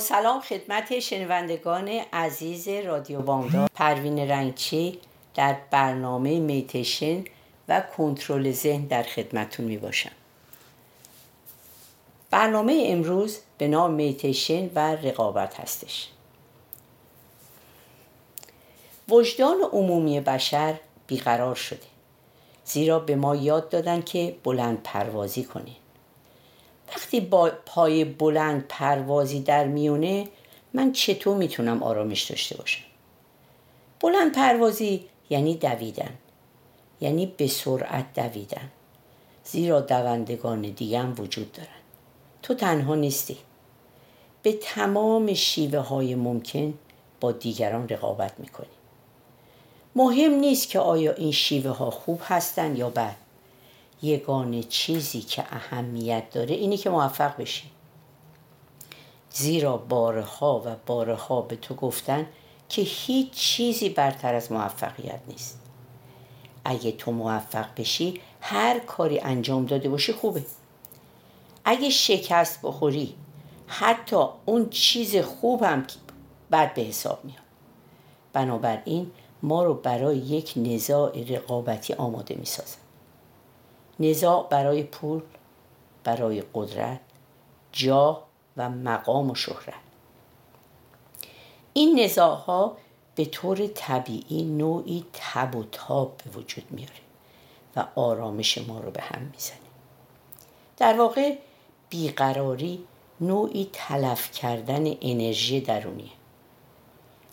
سلام خدمت شنوندگان عزیز رادیو بامداد پروین رنگچی در برنامه میتیشن و کنترل ذهن در خدمتون می باشم برنامه امروز به نام میتیشن و رقابت هستش. وجدان عمومی بشر بیقرار شده زیرا به ما یاد دادن که بلند پروازی کنیم. وقتی با پای بلند پروازی در میونه من چطور می‌تونم آرامش داشته باشم؟ بلند پروازی یعنی دویدن یعنی به سرعت دویدن. زیرا دوندگان دیگه هم وجود دارن. تو تنها نیستی. به تمام شیوه های ممکن با دیگران رقابت می‌کنی. مهم نیست که آیا این شیوه ها خوب هستن یا بد. یگانه چیزی که اهمیت داره اینی که موفق بشی. زیرا بارها و بارها به تو گفتن که هیچ چیزی برتر از موفقیت نیست. اگه تو موفق بشی هر کاری انجام داده باشی خوبه. اگه شکست بخوری حتی اون چیز خوبم بد به حساب میاد. بنابراین ما رو برای یک نزاع رقابتی آماده می‌سازن نزاع برای پول برای قدرت جاه و مقام و شهرت. این نزاع ها به طور طبیعی نوعی تب و تاب به وجود میاره و آرامش ما رو به هم می‌زنه. در واقع بیقراری نوعی تلف کردن انرژی درونیه.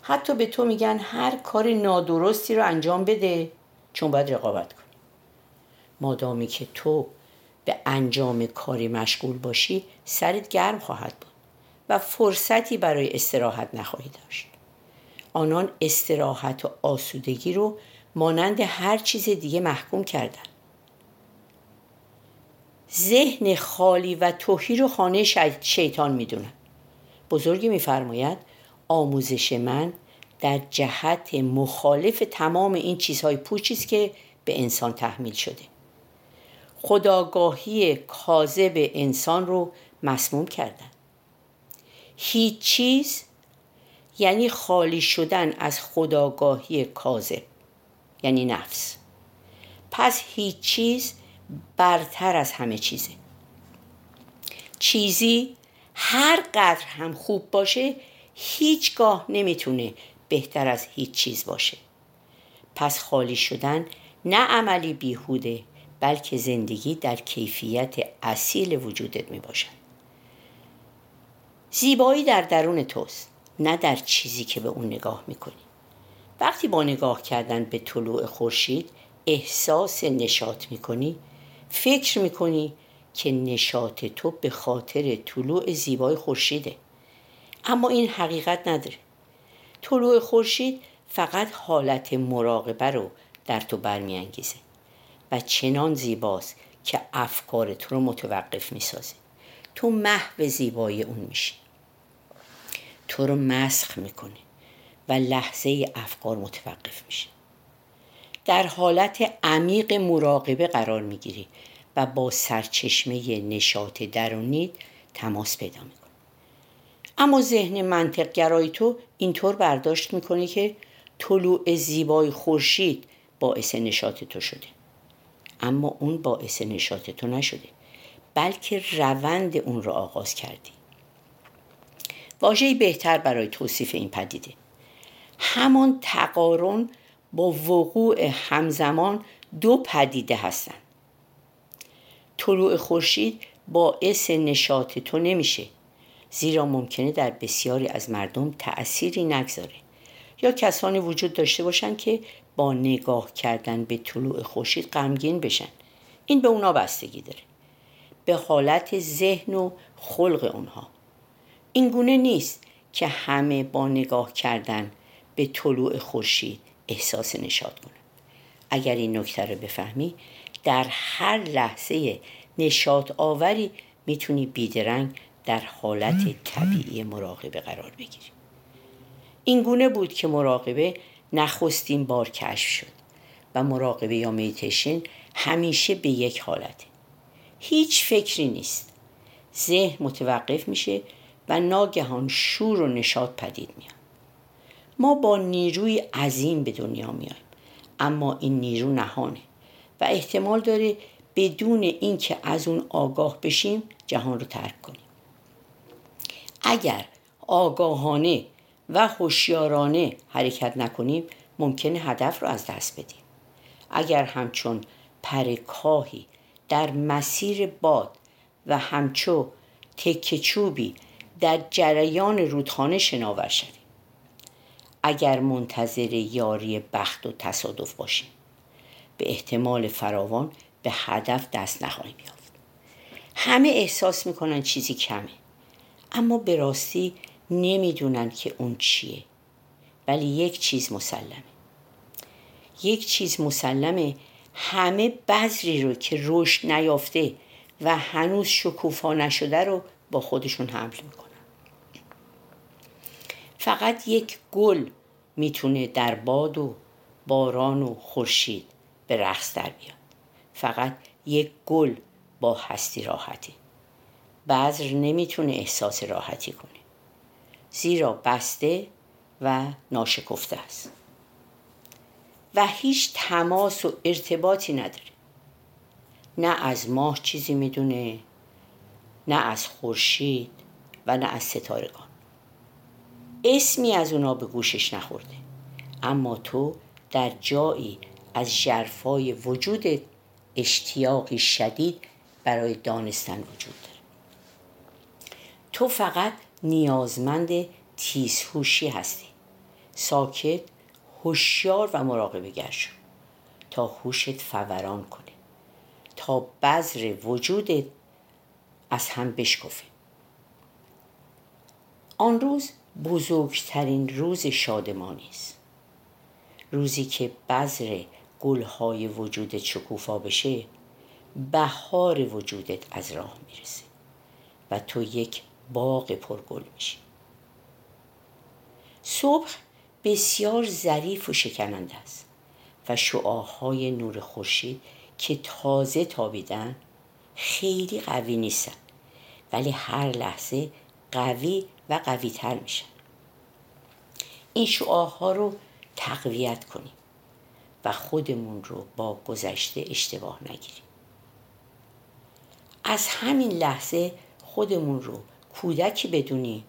حتی به تو میگن هر کار نادرستی رو انجام بده چون باید رقابت کن مادامی که تو به انجام کاری مشغول باشی سرت گرم خواهد بود و فرصتی برای استراحت نخواهی داشت. آنان استراحت و آسودگی رو مانند هر چیز دیگه محکوم کردن ذهن خالی و توهی رو خانه شیطان می‌دونن. بزرگی میفرماید آموزش من در جهت مخالف تمام این چیزهای پوچی است که به انسان تحمیل شده. خداگاهی کاذب انسان رو مسموم کردن. هیچ چیز یعنی خالی شدن از خداگاهی کاذب یعنی نفس. پس هیچ چیز برتر از همه چیزه. چیزی هر قدر هم خوب باشه هیچگاه نمی‌تونه بهتر از هیچ چیز باشه. پس خالی شدن نه عملی بیهوده بلکه زندگی در کیفیت اصیل وجودت می باشد زیبایی در درون توست نه در چیزی که به اون نگاه می کنی وقتی با نگاه کردن به طلوع خورشید احساس نشاط می کنی فکر می کنی که نشاط تو به خاطر طلوع زیبای خورشیده. اما این حقیقت نداره. طلوع خورشید فقط حالت مراقبه رو در تو برمیانگیزه. و چنان زیباست که افکار تو رو متوقف می‌سازه. تو محو زیبایی اون میشی. تو رو مسخ می‌کنه و لحظه افکار متوقف میشه. در حالت عمیق مراقبه قرار می‌گیری و با سرچشمه نشاط درونید تماس پیدا می‌کنی. اما ذهن منطقگرای تو اینطور برداشت می‌کنه که طلوع زیبای خورشید باعث نشاط تو شده. اما اون باعث نشاط تو نشده بلکه روند اون رو آغاز کردی. واژه‌ای بهتر برای توصیف این پدیده. همان تقارن با وقوع همزمان دو پدیده هستند طلوع خورشید باعث نشاط تو نمیشه زیرا ممکنه در بسیاری از مردم تأثیری نگذاره. یا کسانی وجود داشته باشند که با نگاه کردن به طلوع خورشید غمگین بشن. این به اونا بستگی داره. به حالت ذهن و خلق اونها. این گونه نیست که همه با نگاه کردن به طلوع خورشید احساس نشاد کنند اگر این نکته رو بفهمی در هر لحظه نشاد آوری می‌تونی بیدرنگ در حالت طبیعی مراقبه قرار بگیری. این گونه بود که مراقبه نخستین بار کشف شد و مراقبه یا همیشه به یک حالته. هیچ فکری نیست. ذهن متوقف میشه و ناگهان شور و نشاط پدید میاد. ما با نیروی عظیم به دنیا میایم اما این نیرو نهانه و احتمال داره بدون اینکه از اون آگاه بشیم جهان رو ترک کنیم. اگر آگاهانه و هوشیارانه حرکت نکنیم ممکنه هدف رو از دست بدیم. اگر همچون پرکاهی در مسیر باد و همچو تکه چوبی در جریان رودخانه شناور شویم. اگر منتظر یاری بخت و تصادف باشیم به احتمال فراوان به هدف دست نخواهیم یافت. همه احساس می‌کنن چیزی کمه اما به راستی نمی‌دونن که اون چیه. ولی یک چیز مسلمه. یک چیز مسلمه همه بذری رو که رشد نیافته و هنوز شکوفا نشده رو با خودشون حمل می‌کنن. فقط یک گل می‌تونه در باد و باران و خورشید به رقص در بیاد. فقط یک گل با هستی راحتی. بذر نمی‌تونه احساس راحتی کنه. زیرا بسته و ناشکفته است. و هیچ تماس و ارتباطی نداره. نه از ماه چیزی می‌دونه نه از خورشید و نه از ستارگان. اسمی از اونا به گوشش نخورده. اما تو در جایی از جرفای وجود اشتیاقی شدید برای دانستن وجود داره. تو فقط نیازمند تیزهوشی هستی. ساکت هوشیار و مراقبه گر شو. تا هوشت فوران کنه. تا بذر وجودت از هم بشکفه. آن روز بزرگترین روز شادمانی است. روزی که بذر گلهای وجودت شکوفا بشه بهار وجودت از راه می‌رسه. و تو یک باغ پرگل میشی. صبح بسیار ظریف و شکننده است و شعاهای نور خورشید که تازه تابیدن خیلی قوی نیستن ولی هر لحظه قوی و قوی تر میشن. این شعاها رو تقویت کنیم و خودمون رو با گذشته اشتباه نگیریم. از همین لحظه خودمون رو کودکی بدونیم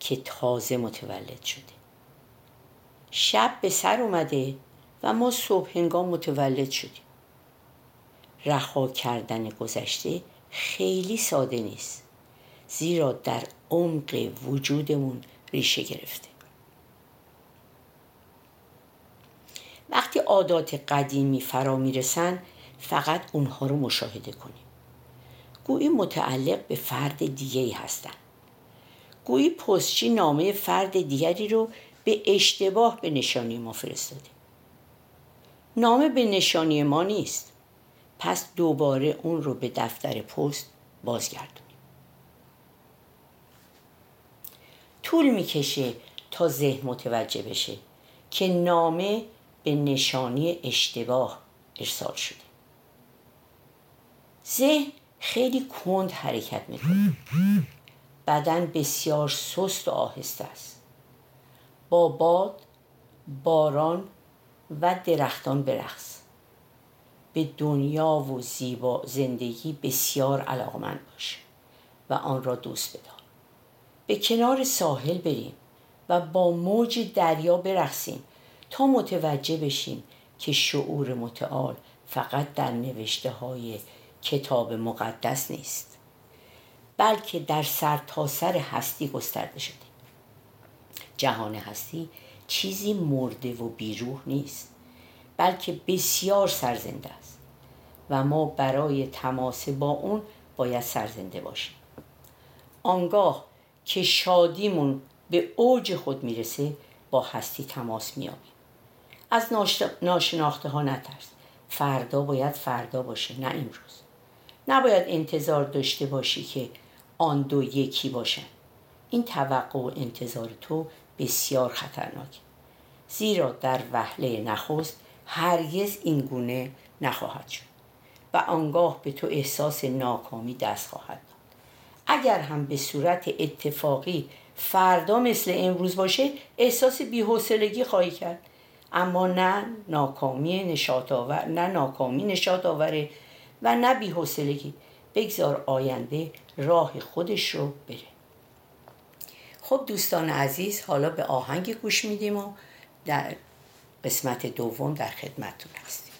که تازه متولد شده. شب به سر اومده و ما صبح هنگام متولد شدیم. رها کردن گذشته خیلی ساده نیست زیرا در عمق وجودمون ریشه گرفته. وقتی عادات قدیمی فرا می‌رسن فقط اونها رو مشاهده کنیم. گویی متعلق به فرد دیگه هستن گویی پستچی نامه فرد دیگری رو به اشتباه به نشانی ما فرستاده. نامه به نشانی ما نیست. پس دوباره اون رو به دفتر پست بازگردونیم. طول می‌کشه تا ذهن متوجه بشه که نامه به نشانی اشتباه ارسال شده. ذهن خیلی کند حرکت می‌کنه. بدن بسیار سست و آهسته است. با باد باران و درختان برقص به دنیا و زیبا زندگی بسیار علاقمند باش و آن را دوست بدار. به کنار ساحل بریم و با موج دریا برقصیم تا متوجه بشیم که شعور متعال فقط در نوشته های کتاب مقدس نیست بلکه در سرتاسر سر هستی گسترده شده. جهان هستی چیزی مرده و بیروح نیست بلکه بسیار سرزنده است و ما برای تماس با اون باید سرزنده باشیم. آنگاه که شادیمون به اوج خود می‌رسه با هستی تماس میابیم از ناشناخته ها نترس. فردا باید فردا باشه نه امروز. نباید انتظار داشته باشی که آن دو یکی باشن. این توقع و انتظار تو بسیار خطرناک. زیرا در وهله نخست هرگز این گونه نخواهد شد و آنگاه به تو احساس ناکامی دست خواهد داد. اگر هم به صورت اتفاقی فردا مثل امروز باشه احساس بیحوصلگی خواهی کرد. اما نه ناکامی نشاط آور نه ناکامی نشاط آوره و نه بیحوصلگی. بگذار آینده راه خودش رو بره. خب دوستان عزیز حالا به آهنگ گوش میدیم و در قسمت دوم در خدمتتون هستیم.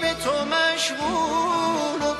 به تو مشغول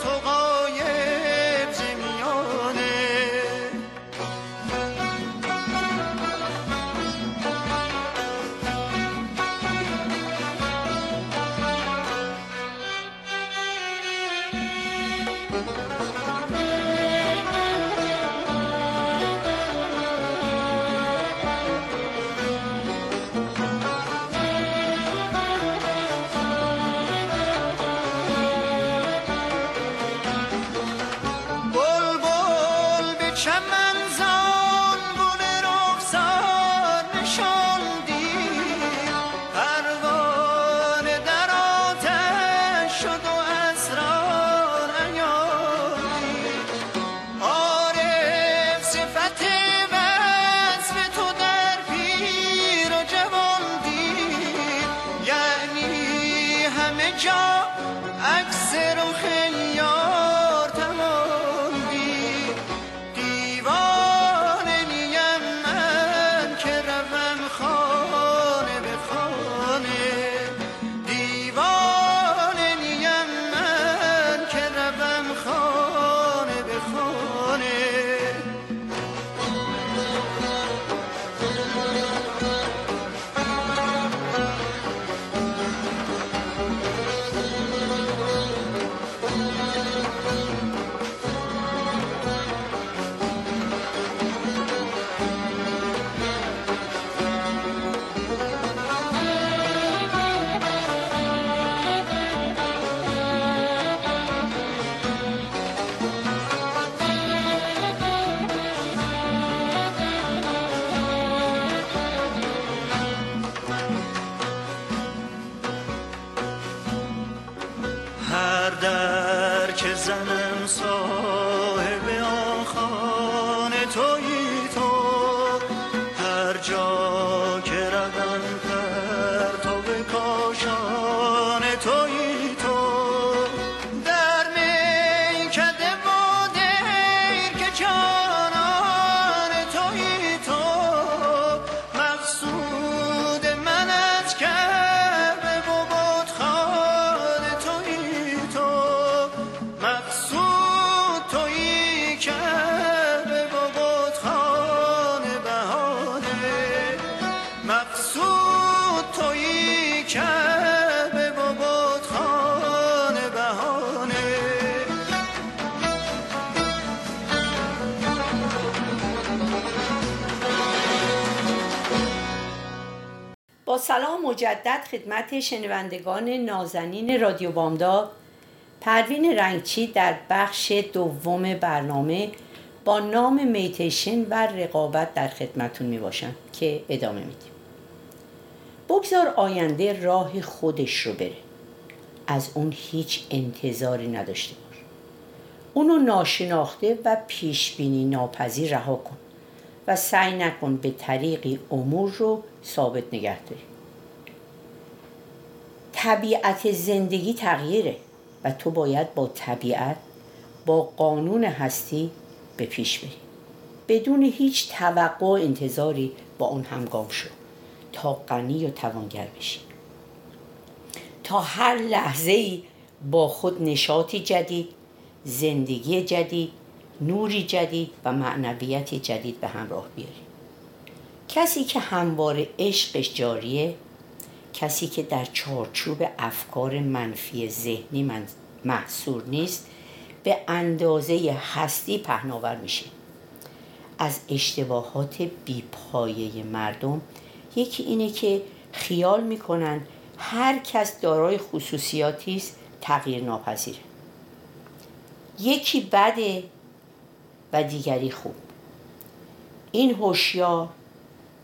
جا عکس رو خیلی sana. سلام مجدد خدمت شنوندگان نازنین رادیو بامداد پروین رنگچی در بخش دوم برنامه با نام میتیشن و رقابت در خدمتون می باشم که ادامه میدیم. بگذار آینده راه خودش رو بره. از اون هیچ انتظاری نداشته باش. اونو ناشناخته و پیشبینی ناپذیر رها کن و سعی نکن به طریقی امور رو ثابت نگه داری. طبیعت زندگی تغییره و تو باید با طبیعت با قانون هستی به پیش بری. بدون هیچ توقع و انتظاری با اون همگام شو تا غنی و توانگر بشی. تا هر لحظه ای با خود نشاطی جدید زندگی جدید نوری جدید و معنویتی جدید به همراه بیاری. کسی که همواره عشقش جاریه کسی که در چارچوب افکار منفی ذهنی محصور نیست به اندازه هستی پهناور میشه. از اشتباهات بیپایه مردم یکی اینه که خیال می‌کنن هر کس دارای خصوصیاتی است تغییر ناپذیره. یکی بده و دیگری خوب. این هوشیار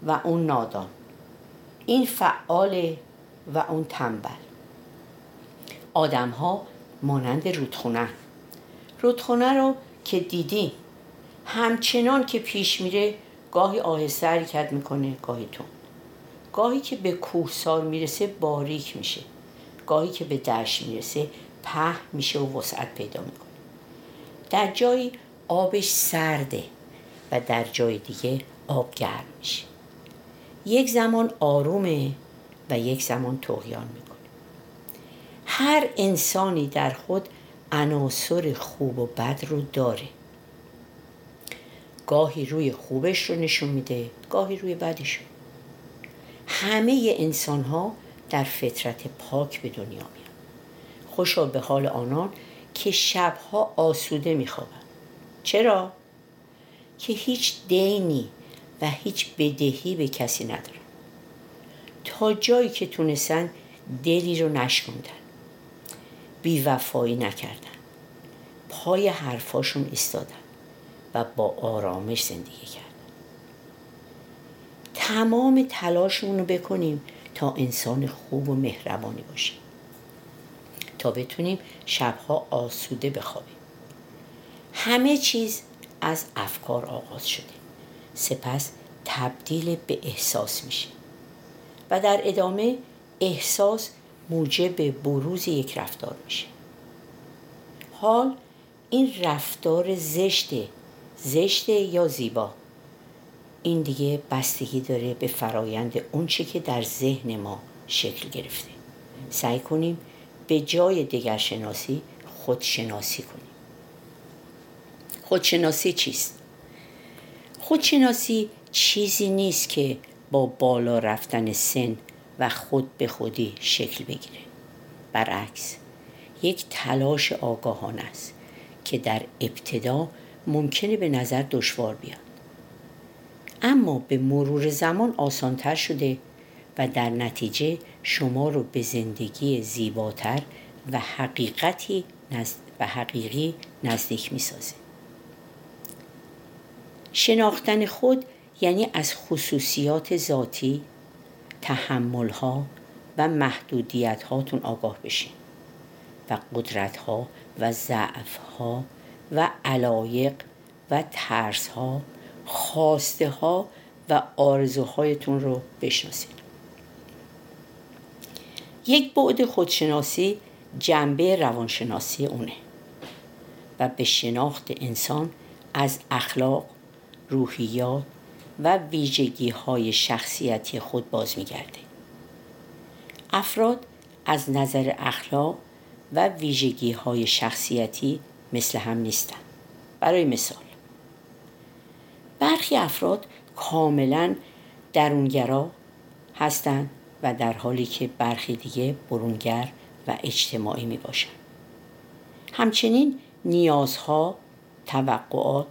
و اون نادان. این فعال و اون تنبل. آدم ها مانند رودخونه. رودخونه رو که دیدی همچنان که پیش میره گاهی آهسته حرکت می‌کنه گاهی تون گاهی که به کوهسار می‌رسه باریک میشه. گاهی که به دشت می‌رسه په میشه و وسعت پیدا می‌کنه. در جایی آبش سرده و در جای دیگه آب گرم میشه. یک زمان آرومه و یک زمان توغیان می‌کنه. هر انسانی در خود عناصر خوب و بد رو داره. گاهی روی خوبش رو نشون میده گاهی روی بدش رو. همه انسان ها در فطرت پاک به دنیا میان. خوشا به حال آنان که شبها آسوده میخوابن چرا؟ که هیچ دینی و هیچ بدهی به کسی ندارن تا جایی که تونستن دلی رو نشکندن بیوفایی نکردن. پای حرفاشون ایستادن و با آرامش زندگی کردن. تمام تلاشمون رو بکنیم تا انسان خوب و مهربانی باشیم تا بتونیم شبها آسوده بخوابیم. همه چیز از افکار آغاز شده. سپس تبدیل به احساس میشه و در ادامه احساس موجب بروز یک رفتار میشه. حال این رفتار زشته زشته یا زیبا. این دیگه بستگی داره به فرایند اونچه که در ذهن ما شکل گرفته. سعی کنیم به جای دگرشناسی خودشناسی کنیم. خودشناسی چیست؟ خودشناسی چیزی نیست که با بالا رفتن سن و خود به خودی شکل بگیره برعکس یک تلاش آگاهانه است که در ابتدا ممکنه به نظر دشوار بیاد اما به مرور زمان آسانتر شده و در نتیجه شما رو به زندگی زیباتر و حقیقتی و حقیقی نزدیک می سازه. شناختن خود یعنی از خصوصیات ذاتی تحملها و محدودیت هاتون آگاه بشین و قدرت ها و ضعف ها و علایق و ترس ها خواسته ها و آرزوهایتون رو بشناسید یک بعد خودشناسی جنبه روانشناسی اونه و به شناخت انسان از اخلاق روحیات و ویژگی های شخصیتی خود باز میگرده افراد از نظر اخلاق و ویژگی های شخصیتی مثل هم نیستند برای مثال برخی افراد کاملا درونگرا هستند و در حالی که برخی دیگه برونگر و اجتماعی می باشند. همچنین نیازها، توقعات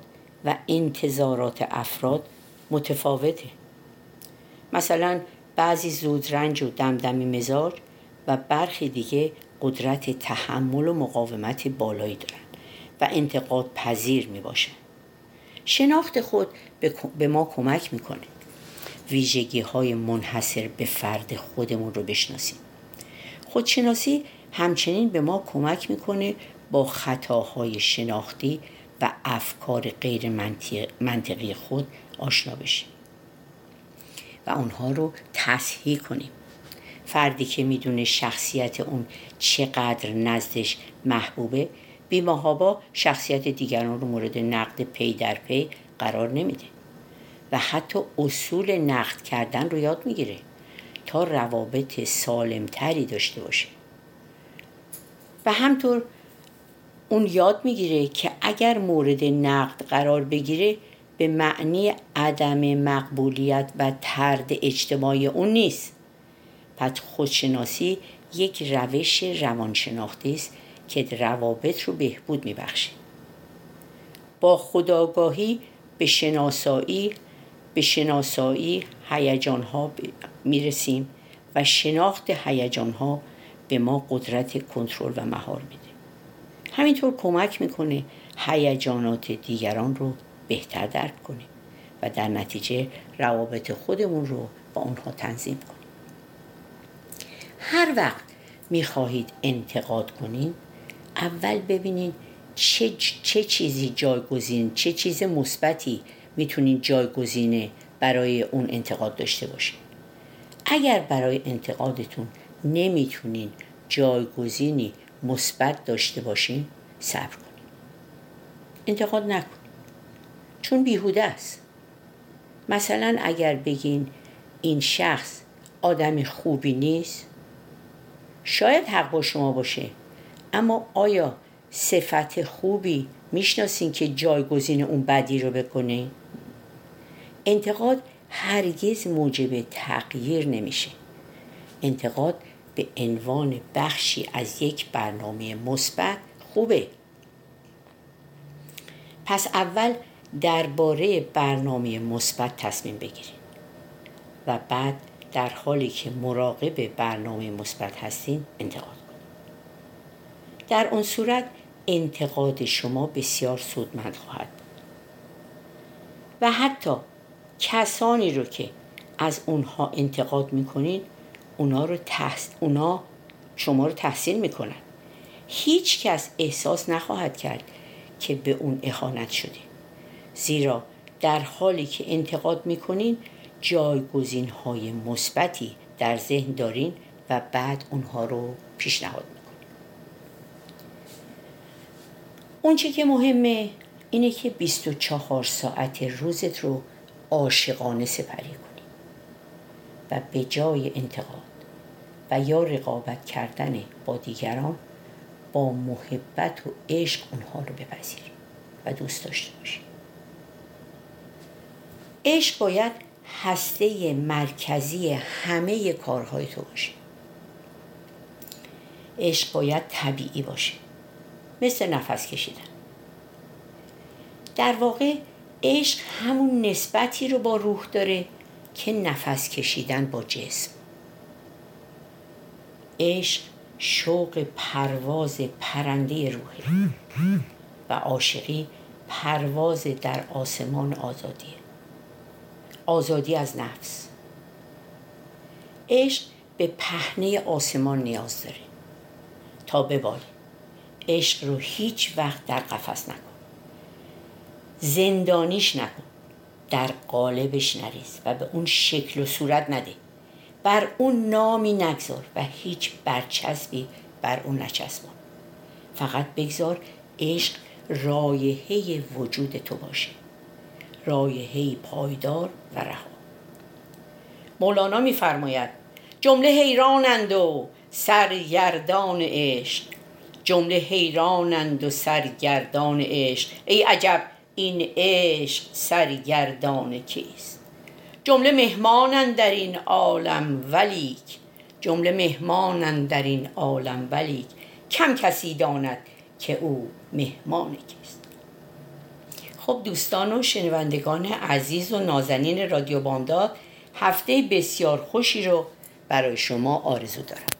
و انتظارات افراد متفاوته. مثلا بعضی زود رنج و دمدمی مزاج و برخی دیگه قدرت تحمل و مقاومت بالایی دارن و انتقاد پذیر می باشن. شناخت خود به ما کمک می‌کنه ویژگی های منحصر به فرد خودمون رو بشناسیم. خودشناسی همچنین به ما کمک می‌کنه با خطاهای شناختی و افکار غیر منطقی خود آشنا بشیم. و اونها رو تصحیح کنیم. فردی که می‌دونه شخصیت اون چقدر نزدش محبوبه بیمهابا شخصیت دیگران رو مورد نقد پی در پی قرار نمیده. و حتی اصول نقد کردن رو یاد می‌گیره تا روابط سالمتری داشته باشه. و همطور اون یاد می‌گیره که اگر مورد نقد قرار بگیره به معنی عدم مقبولیت و ترد اجتماعی اون نیست. پس خودشناسی یک روش روانشناختی است که روابط رو بهبود میبخشه. با خداگاهی به شناسایی به شناسایی هیجان ها می‌رسیم و شناخت هیجان ها به ما قدرت کنترل و مهار میده. همینطور کمک می‌کنه هیجانات دیگران رو بهتر درک کنیم و در نتیجه روابط خودمون رو با اونها تنظیم کنیم هر وقت می‌خواهید انتقاد کنید اول ببینید چه, چه چیزی جایگزین چه چیز مثبتی می‌تونید جایگزینه برای اون انتقاد داشته باشید اگر برای انتقادتون نمی‌تونین جایگزینی مثبت داشته باشین صبر کنید انتقاد نکنید چون بیهوده است. مثلا اگر بگین این شخص آدم خوبی نیست شاید حق با شما باشه. اما آیا صفت خوبی می‌شناسین که جایگزین اون بدی رو بکنه؟ انتقاد هرگز موجب تغییر نمیشه. انتقاد به عنوان بخشی از یک برنامه مثبت خوبه. پس اول درباره برنامه مثبت تصمیم بگیرید و بعد در حالی که مراقب برنامه مثبت هستین انتقاد کنید در اون صورت انتقاد شما بسیار سودمند خواهد بود. و حتی کسانی رو که از اونها انتقاد می‌کنید اونا رو تحس... اونا شما رو تحسین می‌کنن. هیچ کس احساس نخواهد کرد که به اون اخانت شده زیرا در حالی که انتقاد می‌کنین جایگزین های مثبتی در ذهن دارین و بعد اونها رو پیشنهاد می‌کنین. اون چه که مهمه اینه که 24 ساعت روزت رو عاشقانه سپری کنی و به جای انتقاد و یا رقابت کردن با دیگران با محبت و عشق اونها رو بپذیری و دوست داشته باشی. عشق باید هسته مرکزی همه کارهای تو باشه. عشق باید طبیعی باشه. مثل نفس کشیدن. در واقع عشق همون نسبتی رو با روح داره که نفس کشیدن با جسم. عشق شوق پرواز پرنده روحه و عاشقی پرواز در آسمان آزادیه آزادی از نفس. عشق به پهنه آسمان نیاز داره. تا بباله عشق رو هیچ وقت در قفس نکن. زندانیش نکن. در قالبش نریز و به اون شکل و صورت نده. بر اون نامی نگذار و هیچ برچسبی بر اون نچسبان. فقط بگذار عشق رایحه وجود تو باشه. رایحه پایدار و رها. مولانا میفرماید جمله حیرانند و سرگردان عشق. جمله حیرانند و سرگردان عشق. ای عجب این عشق سرگردان کیست؟ جمله مهمانند در این عالم ولیک. جمله مهمانند در این عالم ولیک. کم کسی داند که او مهمان کیست. خب دوستان و شنوندگان عزیز و نازنین رادیو بامداد هفته بسیار خوشی رو برای شما آرزو دارم.